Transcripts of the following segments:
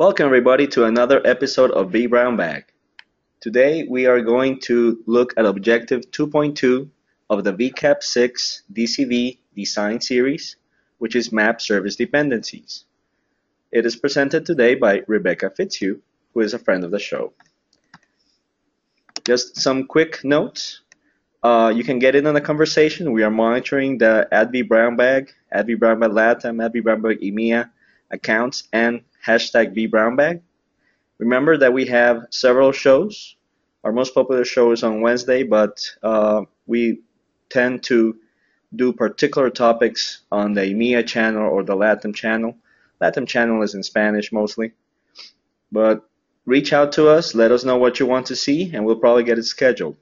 Welcome everybody to another episode of vBrownBag. Today we are going to look at Objective 2.2 of the VCAP 6 DCV Design Series, which is Map Service Dependencies. It is presented today by Rebecca Fitzhugh, who is a friend of the show. Just some quick notes. Uh, you can get in on the conversation. We are monitoring the AdV Brown Bag, AdV Brown Bag Latam, AdV Brown Bag EMEA accounts, and hashtag VBrownBag. Remember that we have several shows. Our most popular show is on Wednesday, but uh, we tend to do particular topics on the EMEA channel or the Latin channel. Latin channel is in Spanish mostly. But reach out to us, let us know what you want to see, and we'll probably get it scheduled.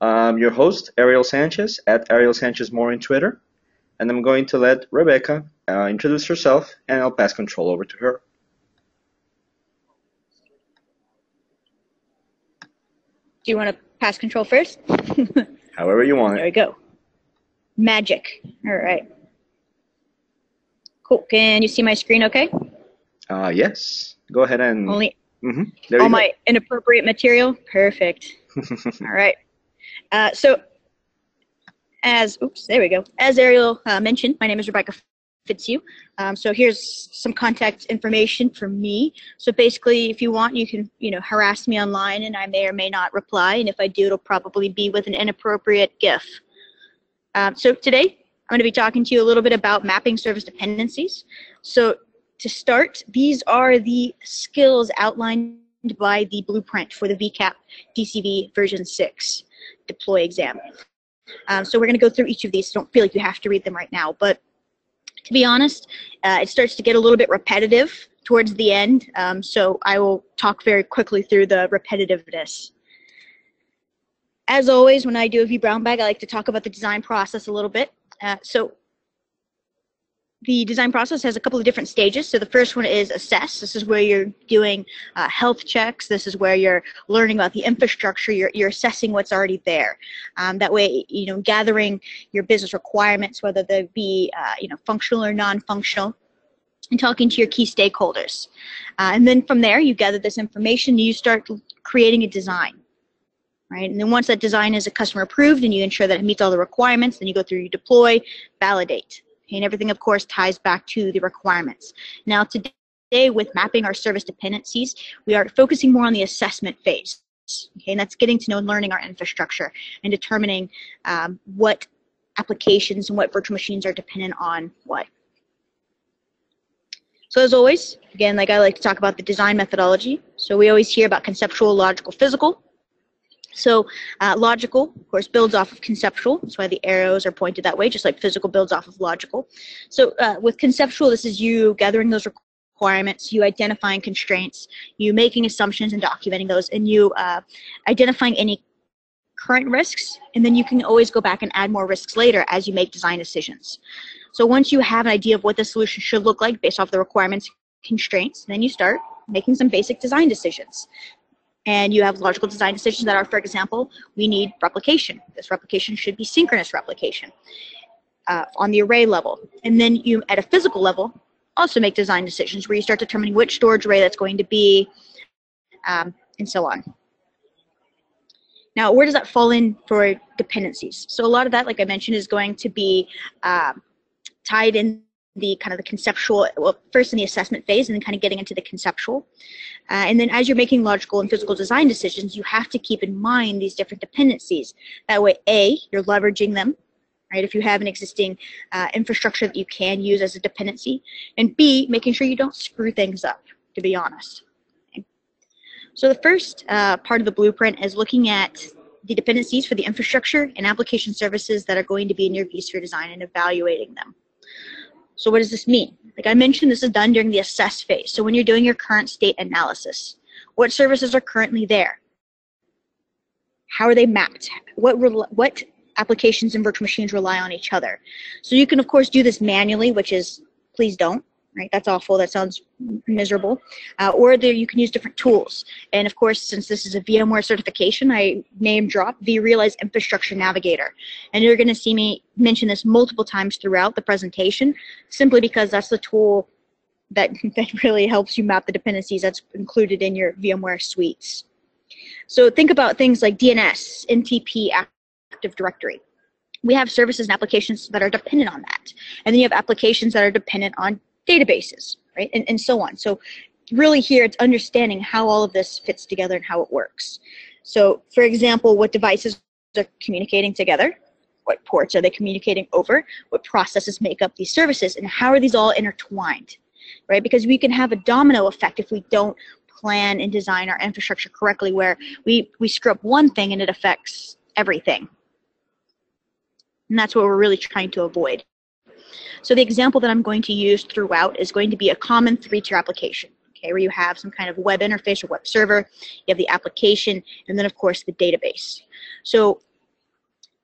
I'm your host, Ariel Sanchez, at Ariel Sanchez More on Twitter. And I'm going to let Rebecca uh, introduce herself, and I'll pass control over to her. Do you want to pass control first? However you want There we go. Magic. All right. Cool. Can you see my screen okay? Uh, yes. Go ahead and. Only Mm-hmm. All my inappropriate material? Perfect. All right. Uh, so, as, oops, there we go. As Ariel uh, mentioned, my name is Rebecca Fitzhugh. Um, so here's some contact information for me. So basically, if you want, you can, you know, harass me online and I may or may not reply. And if I do, it'll probably be with an inappropriate GIF. Um, so today, I'm going to be talking to you a little bit about mapping service dependencies. So to start, these are the skills outlined by the blueprint for the VCAP DCV version 6 deploy exam. Um, so we're going to go through each of these. Don't feel like you have to read them right now, but to be honest, uh, it starts to get a little bit repetitive towards the end. Um, so I will talk very quickly through the repetitiveness. As always, when I do a V Brown bag, I like to talk about the design process a little bit. Uh, so the design process has a couple of different stages. So the first one is assess. This is where you're doing uh, health checks. This is where you're learning about the infrastructure. You're, you're assessing what's already there. Um, that way, you know, gathering your business requirements, whether they be, uh, you know, functional or non-functional, and talking to your key stakeholders. Uh, and then from there, you gather this information. You start creating a design. Right? And then once that design is a customer approved and you ensure that it meets all the requirements, then you go through, you deploy, validate. And everything, of course, ties back to the requirements. Now, today, with mapping our service dependencies, we are focusing more on the assessment phase. Okay, and that's getting to know and learning our infrastructure and determining um, what applications and what virtual machines are dependent on what. So as always, again, like I like to talk about the design methodology. So we always hear about conceptual, logical, physical. So uh, logical, of course, builds off of conceptual. That's why the arrows are pointed that way, just like physical builds off of logical. So uh, with conceptual, this is you gathering those requirements, you identifying constraints, you making assumptions and documenting those, and you uh, identifying any current risks, and then you can always go back and add more risks later as you make design decisions. So once you have an idea of what the solution should look like based off the requirements, constraints, then you start making some basic design decisions and you have logical design decisions that are, for example, we need replication. This replication should be synchronous replication uh, on the array level. And then you, at a physical level, also make design decisions where you start determining which storage array that's going to be, um, and so on. Now, where does that fall in for dependencies? So a lot of that, like I mentioned, is going to be um, tied in the kind of the conceptual, well, first in the assessment phase and then kind of getting into the conceptual. Uh, and then as you're making logical and physical design decisions, you have to keep in mind these different dependencies. That way, A, you're leveraging them, right? If you have an existing uh, infrastructure that you can use as a dependency. And B, making sure you don't screw things up, to be honest. Okay. So the first uh, part of the blueprint is looking at the dependencies for the infrastructure and application services that are going to be in your vSphere design and evaluating them. So what does this mean? Like I mentioned, this is done during the assess phase. So when you're doing your current state analysis, what services are currently there? How are they mapped? What, what applications and virtual machines rely on each other? So you can, of course, do this manually, which is, please don't, right? That's awful. That sounds miserable. Uh, or there you can use different tools. And of course, since this is a VMware certification, I name drop vRealize Infrastructure Navigator. And you're going to see me mention this multiple times throughout the presentation, simply because that's the tool that, that really helps you map the dependencies that's included in your VMware suites. So think about things like DNS, NTP, Active Directory. We have services and applications that are dependent on that. And then you have applications that are dependent on databases, right? And, and so on. So really here it's understanding how all of this fits together and how it works. So for example, what devices are communicating together? What ports are they communicating over? What processes make up these services? And how are these all intertwined? Right? Because we can have a domino effect if we don't plan and design our infrastructure correctly where we, we screw up one thing and it affects everything. And that's what we're really trying to avoid. So the example that I'm going to use throughout is going to be a common three-tier application, okay, where you have some kind of web interface or web server, you have the application, and then of course the database. So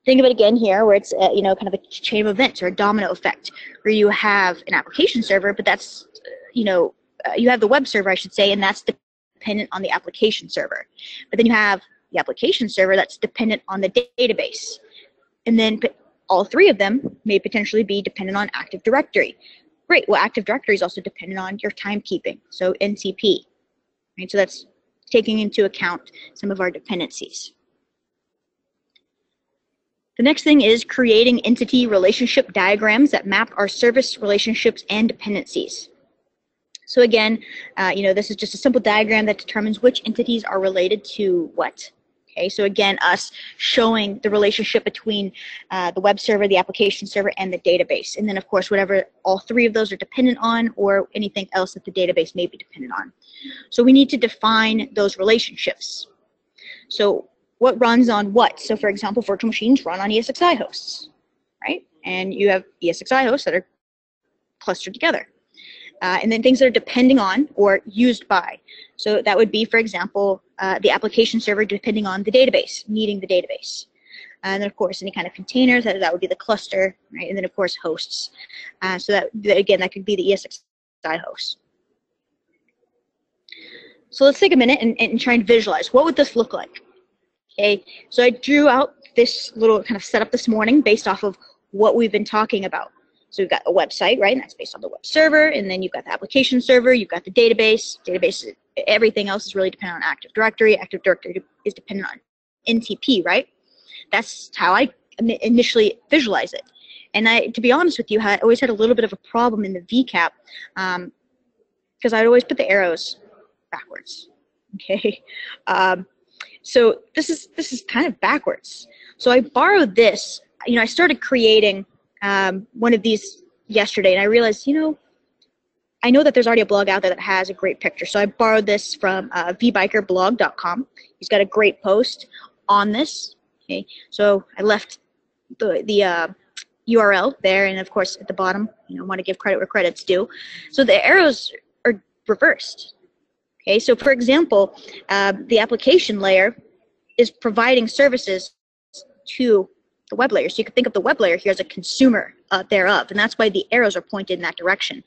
think of it again here where it's, uh, you know, kind of a chain of events or a domino effect where you have an application server, but that's, you know, uh, you have the web server, I should say, and that's dependent on the application server. But then you have the application server that's dependent on the database. And then all three of them may potentially be dependent on Active Directory. Great, well, Active Directory is also dependent on your timekeeping, so NTP. Right, so that's taking into account some of our dependencies. The next thing is creating entity relationship diagrams that map our service relationships and dependencies. So again, uh, you know, this is just a simple diagram that determines which entities are related to what. Okay, so again, us showing the relationship between uh, the web server, the application server, and the database. And then, of course, whatever all three of those are dependent on or anything else that the database may be dependent on. So we need to define those relationships. So what runs on what? So for example, virtual machines run on ESXi hosts, right? And you have ESXi hosts that are clustered together. Uh, and then things that are depending on or used by. So that would be, for example, uh, the application server depending on the database, needing the database. And then, of course, any kind of containers, that, that would be the cluster, right? And then, of course, hosts. Uh, so that, again, that could be the ESXi host. So let's take a minute and, and try and visualize. What would this look like? Okay, so I drew out this little kind of setup this morning based off of what we've been talking about. So we've got a website, right? And that's based on the web server. And then you've got the application server. You've got the database. Database, everything else is really dependent on Active Directory. Active Directory is dependent on NTP, right? That's how I initially visualize it. And I, to be honest with you, I always had a little bit of a problem in the VCAP because um, I'd always put the arrows backwards. Okay, um, so this is this is kind of backwards. So I borrowed this. You know, I started creating um, one of these yesterday, and I realized, you know, I know that there's already a blog out there that has a great picture. So I borrowed this from uh, vbikerblog.com. He's got a great post on this. Okay, so I left the the uh, URL there, and of course at the bottom, you know, want to give credit where credit's due. So the arrows are reversed. Okay, so for example, uh, the application layer is providing services to the web layer. So you can think of the web layer here as a consumer uh, thereof, and that's why the arrows are pointed in that direction.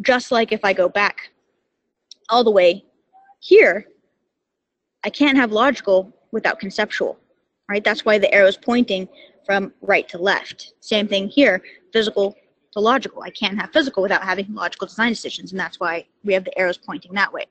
Just like if I go back all the way here, I can't have logical without conceptual, right? That's why the arrow is pointing from right to left. Same thing here, physical to logical. I can't have physical without having logical design decisions, and that's why we have the arrows pointing that way.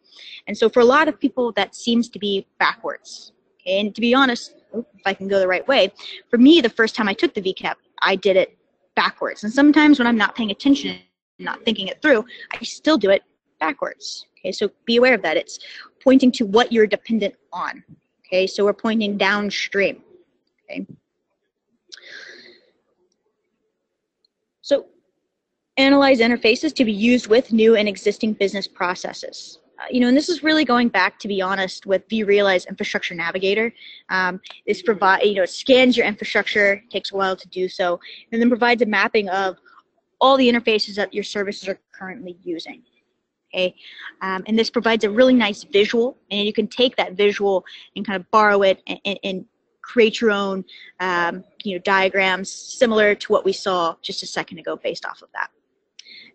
And so for a lot of people, that seems to be backwards. And to be honest, if I can go the right way. For me, the first time I took the VCAP, I did it backwards. And sometimes when I'm not paying attention and not thinking it through, I still do it backwards. Okay, so be aware of that. It's pointing to what you're dependent on. Okay, so we're pointing downstream. Okay. So analyze interfaces to be used with new and existing business processes. You know, and this is really going back, to be honest, with vRealize Infrastructure Navigator. Um, this provide, you know, it scans your infrastructure, takes a while to do so, and then provides a mapping of all the interfaces that your services are currently using. Okay, um, and this provides a really nice visual, and you can take that visual and kind of borrow it and, and, and create your own, um, you know, diagrams similar to what we saw just a second ago based off of that.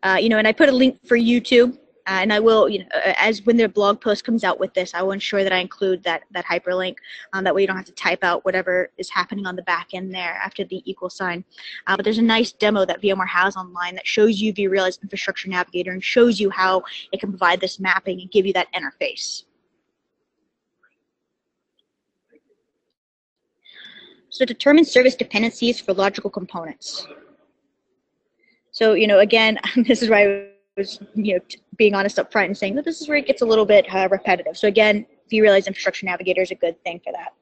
Uh, you know, and I put a link for YouTube Uh, and I will, you know, uh, as when their blog post comes out with this, I will ensure that I include that that hyperlink. Um, that way you don't have to type out whatever is happening on the back end there after the equal sign. Uh, but there's a nice demo that VMware has online that shows you vRealize Infrastructure Navigator and shows you how it can provide this mapping and give you that interface. So determine service dependencies for logical components. So, you know, again, this is I was, you know, being honest up front and saying that this is where it gets a little bit uh, repetitive. So again, vRealize Infrastructure Navigator is a good thing for that.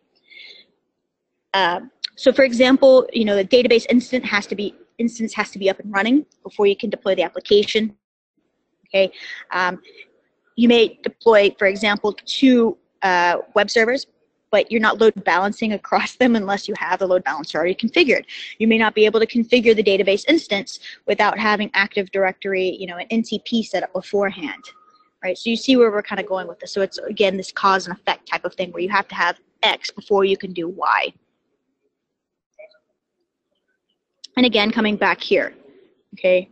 Um, so for example, you know, the database instance has to be instance has to be up and running before you can deploy the application. Okay, um, you may deploy, for example, two uh, web servers but you're not load balancing across them unless you have the load balancer already configured. You may not be able to configure the database instance without having Active Directory, you know, an NTP set up beforehand, right? So you see where we're kind of going with this. So it's, again, this cause and effect type of thing where you have to have X before you can do Y. And again, coming back here, okay?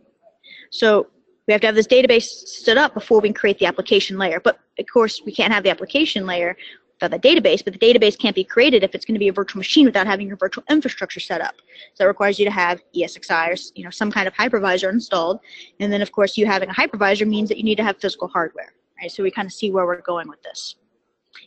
So we have to have this database stood up before we can create the application layer. But of course, we can't have the application layer Uh, the database, but the database can't be created if it's going to be a virtual machine without having your virtual infrastructure set up. So that requires you to have ESXi or you know some kind of hypervisor installed, and then of course you having a hypervisor means that you need to have physical hardware. Right? So we kind of see where we're going with this.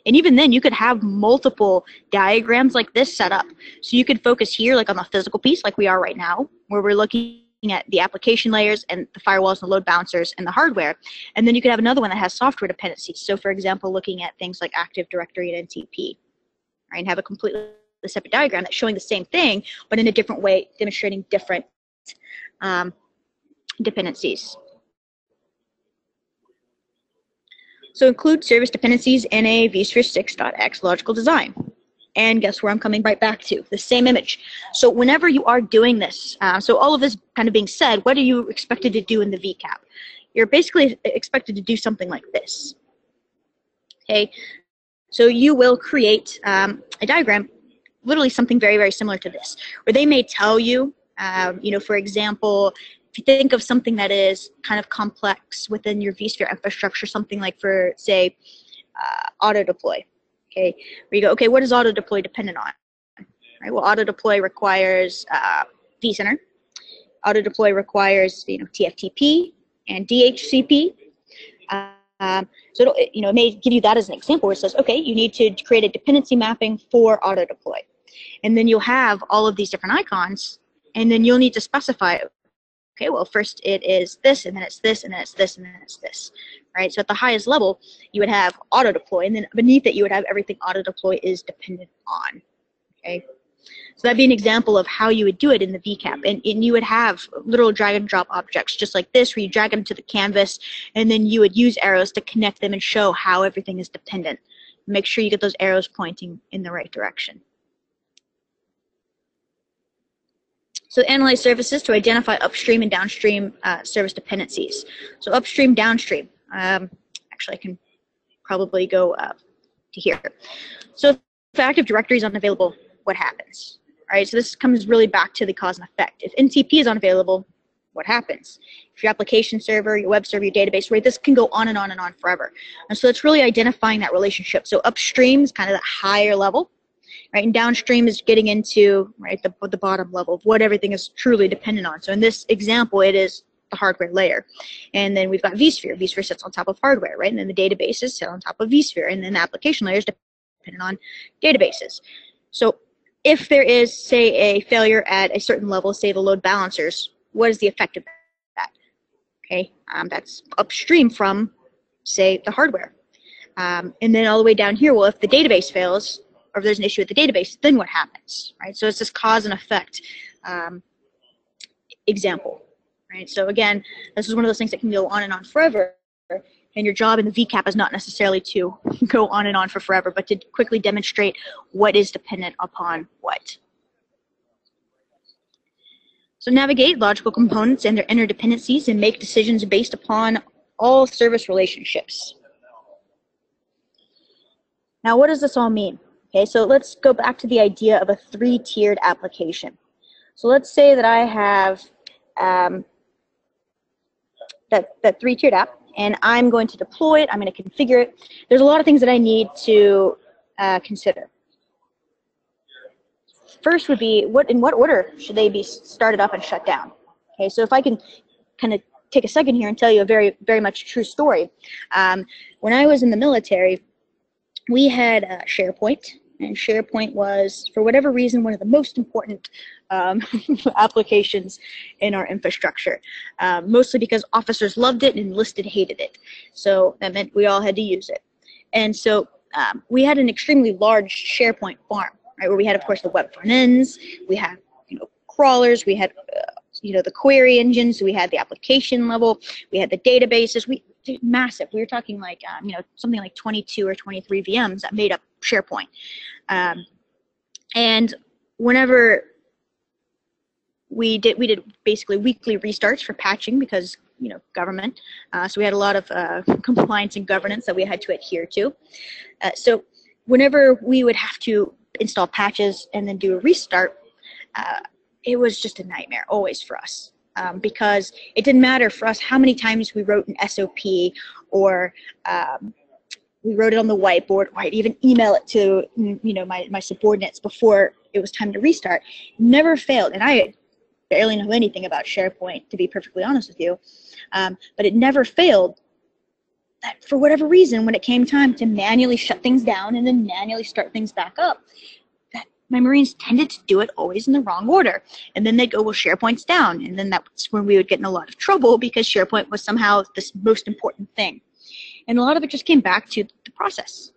And even then, you could have multiple diagrams like this set up. So you could focus here, like on the physical piece, like we are right now, where we're looking at the application layers and the firewalls and the load balancers and the hardware. And then you could have another one that has software dependencies. So for example, looking at things like Active Directory and NTP, right? And have a completely separate diagram that's showing the same thing, but in a different way, demonstrating different um, dependencies. So include service dependencies in a vSphere 6.x logical design. And guess where I'm coming right back to? The same image. So whenever you are doing this, uh, so all of this kind of being said, what are you expected to do in the VCAP? You're basically expected to do something like this. Okay, so you will create um, a diagram, literally something very, very similar to this, where they may tell you, um, you know, for example, if you think of something that is kind of complex within your vSphere infrastructure, something like for, say, uh, auto deploy, where you go, okay, what is auto deploy dependent on? Right, well, auto deploy requires uh, vCenter. Auto deploy requires, you know, TFTP and DHCP. Um, so, it, you know, it may give you that as an example where it says, okay, you need to create a dependency mapping for auto deploy. And then you'll have all of these different icons, and then you'll need to specify, okay, well, first it is this, and then it's this, and then it's this, and then it's this right? So at the highest level, you would have auto deploy, and then beneath it, you would have everything auto deploy is dependent on, okay? So that'd be an example of how you would do it in the VCAP. And, and you would have little drag and drop objects just like this, where you drag them to the canvas, and then you would use arrows to connect them and show how everything is dependent. Make sure you get those arrows pointing in the right direction. So analyze services to identify upstream and downstream uh, service dependencies. So upstream, downstream. Um, actually, I can probably go uh, to here. So if Active Directory is unavailable, what happens? All right, so this comes really back to the cause and effect. If NTP is unavailable, what happens? If your application server, your web server, your database, right, this can go on and on and on forever. And so it's really identifying that relationship. So upstream is kind of that higher level, right, and downstream is getting into, right, the, the bottom level of what everything is truly dependent on. So in this example, it is the hardware layer. And then we've got vSphere. vSphere sits on top of hardware, right? And then the databases sit on top of vSphere. And then the application layers dependent on databases. So if there is, say, a failure at a certain level, say the load balancers, what is the effect of that? Okay, um, that's upstream from, say, the hardware. Um, and then all the way down here, well, if the database fails, or if there's an issue with the database, then what happens, right? So it's this cause and effect um, example right? So again, this is one of those things that can go on and on forever. And your job in the VCAP is not necessarily to go on and on for forever, but to quickly demonstrate what is dependent upon what. So navigate logical components and their interdependencies and make decisions based upon all service relationships. Now, what does this all mean? Okay, so let's go back to the idea of a three-tiered application. So let's say that I have um, that, that three-tiered app, and I'm going to deploy it. I'm going to configure it. There's a lot of things that I need to uh, consider. First would be what in what order should they be started up and shut down? Okay, so if I can kind of take a second here and tell you a very very much true story. Um, when I was in the military, we had uh, SharePoint, and SharePoint was, for whatever reason, one of the most important um, applications in our infrastructure. Um, mostly because officers loved it and enlisted hated it. So that meant we all had to use it. And so um, we had an extremely large SharePoint farm, right, where we had, of course, the web front ends, we had, you know, crawlers, we had, uh, you know, the query engines, we had the application level, we had the databases, we massive. We were talking like, um, you know, something like 22 or 23 VMs that made up SharePoint. Um, and whenever we did we did basically weekly restarts for patching because you know government. Uh, so we had a lot of uh, compliance and governance that we had to adhere to. Uh, so whenever we would have to install patches and then do a restart uh, it was just a nightmare always for us um, because it didn't matter for us how many times we wrote an sop or um, we wrote it on the whiteboard or i'd even email it to you know my, my subordinates before it was time to restart. Never failed. And i barely know anything about SharePoint, to be perfectly honest with you. Um, but it never failed that for whatever reason, when it came time to manually shut things down and then manually start things back up, that my Marines tended to do it always in the wrong order. And then they'd go, well, SharePoint's down. And then that's when we would get in a lot of trouble because SharePoint was somehow this most important thing. And a lot of it just came back to the process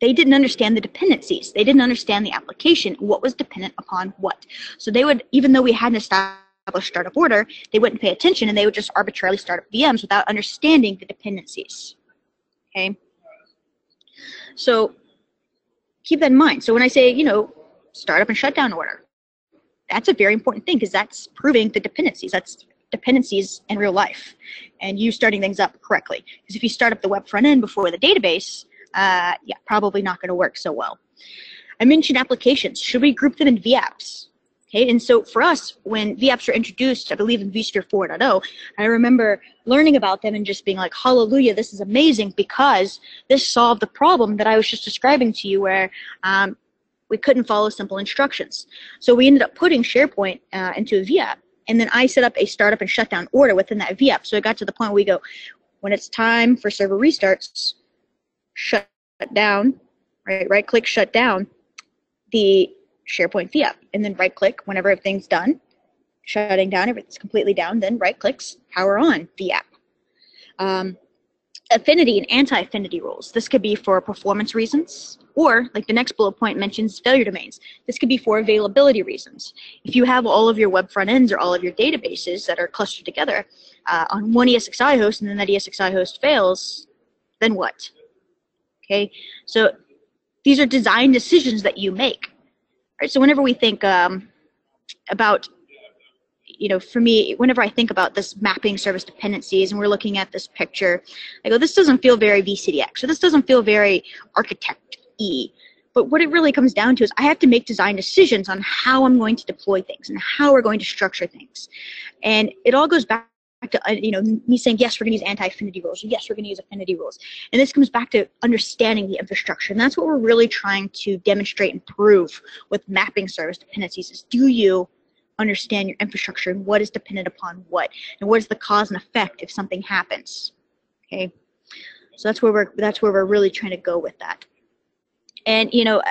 they didn't understand the dependencies. They didn't understand the application, what was dependent upon what. So they would, even though we hadn't established startup order, they wouldn't pay attention and they would just arbitrarily start up VMs without understanding the dependencies. Okay? So keep that in mind. So when I say, you know, startup and shutdown order, that's a very important thing because that's proving the dependencies. That's dependencies in real life and you starting things up correctly. Because if you start up the web front end before the database, uh, yeah, probably not going to work so well. I mentioned applications. Should we group them in VApps? Okay, and so for us, when VApps were introduced, I believe in vSphere 4.0, I remember learning about them and just being like, hallelujah, this is amazing because this solved the problem that I was just describing to you where um, we couldn't follow simple instructions. So we ended up putting SharePoint uh, into a VApp, and then I set up a startup and shutdown order within that VApp. So it got to the point where we go, when it's time for server restarts, shut down, right? Right click shut down the SharePoint VApp, and then right click whenever everything's done, shutting down, everything's completely down, then right clicks power on VApp. Um, affinity and anti-affinity rules. This could be for performance reasons, or like the next bullet point mentions failure domains. This could be for availability reasons. If you have all of your web front ends or all of your databases that are clustered together uh, on one ESXi host and then that ESXi host fails, then what? Okay, so these are design decisions that you make. Right? So whenever we think um, about, you know, for me, whenever I think about this mapping service dependencies and we're looking at this picture, I go, this doesn't feel very VCDX, so this doesn't feel very architect-y. But what it really comes down to is I have to make design decisions on how I'm going to deploy things and how we're going to structure things. And it all goes back to uh, you know me saying yes we're going to use anti-affinity rules yes we're going to use affinity rules. And this comes back to understanding the infrastructure and that's what we're really trying to demonstrate and prove with mapping service dependencies is do you understand your infrastructure and what is dependent upon what? And what is the cause and effect if something happens? Okay? So that's where we're that's where we're really trying to go with that. And you know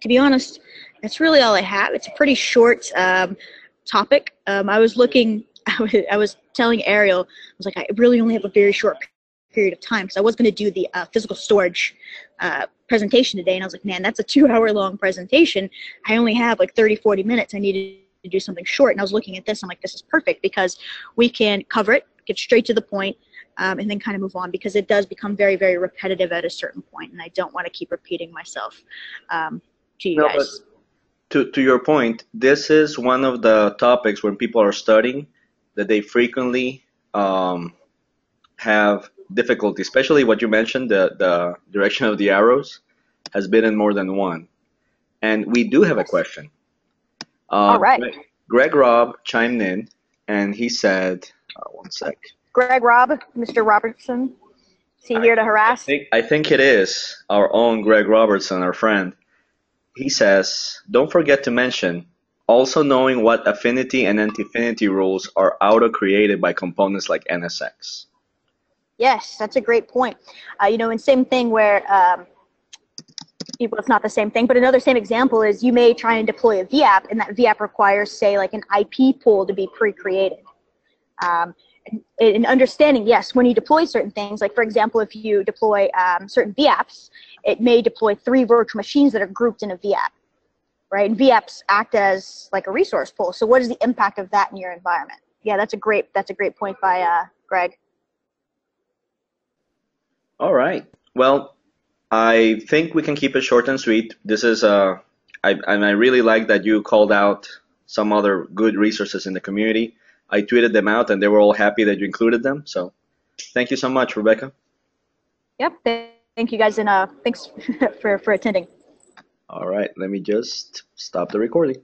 to be honest that's really all i have. It's a pretty short um, topic. Um, i was looking I was telling Ariel, I was like, I really only have a very short period of time because I was going to do the uh, physical storage uh, presentation today. And I was like, man, that's a two hour long presentation. I only have like 30, 40 minutes. I needed to do something short. And I was looking at this. I'm like, this is perfect because we can cover it, get straight to the point, um, and then kind of move on because it does become very, very repetitive at a certain point, And I don't want to keep repeating myself um, to you no, guys. to, to your point, this is one of the topics when people are studying that they frequently um, have difficulty, especially what you mentioned, the, the direction of the arrows has been in more than one. And we do have a question. Uh, All right. Greg Robb chimed in and he said, uh, one sec. Greg Robb, Mr. Robertson. Is he here to I harass? think, I think it is our own Greg Robertson, our friend. He says, don't forget to mention, also knowing what affinity and anti-affinity rules are auto-created by components like NSX. Yes, that's a great point. Uh, you know, and same thing where, um, it's not the same thing, but another same example is you may try and deploy a VApp, and that VApp requires, say, like an IP pool to be pre-created. Um, and, and understanding, yes, when you deploy certain things, like for example, if you deploy um, certain VApps, it may deploy three virtual machines that are grouped in a VApp, right? And VApps act as like a resource pool. So what is the impact of that in your environment? Yeah, that's a great that's a great point by uh, Greg. All right. Well, I think we can keep it short and sweet. This is uh, I and I really like that you called out some other good resources in the community. I tweeted them out, and they were all happy that you included them. So, thank you so much, Rebecca. Yep. Thank you guys and uh, thanks for, for attending. All right, let me just stop the recording.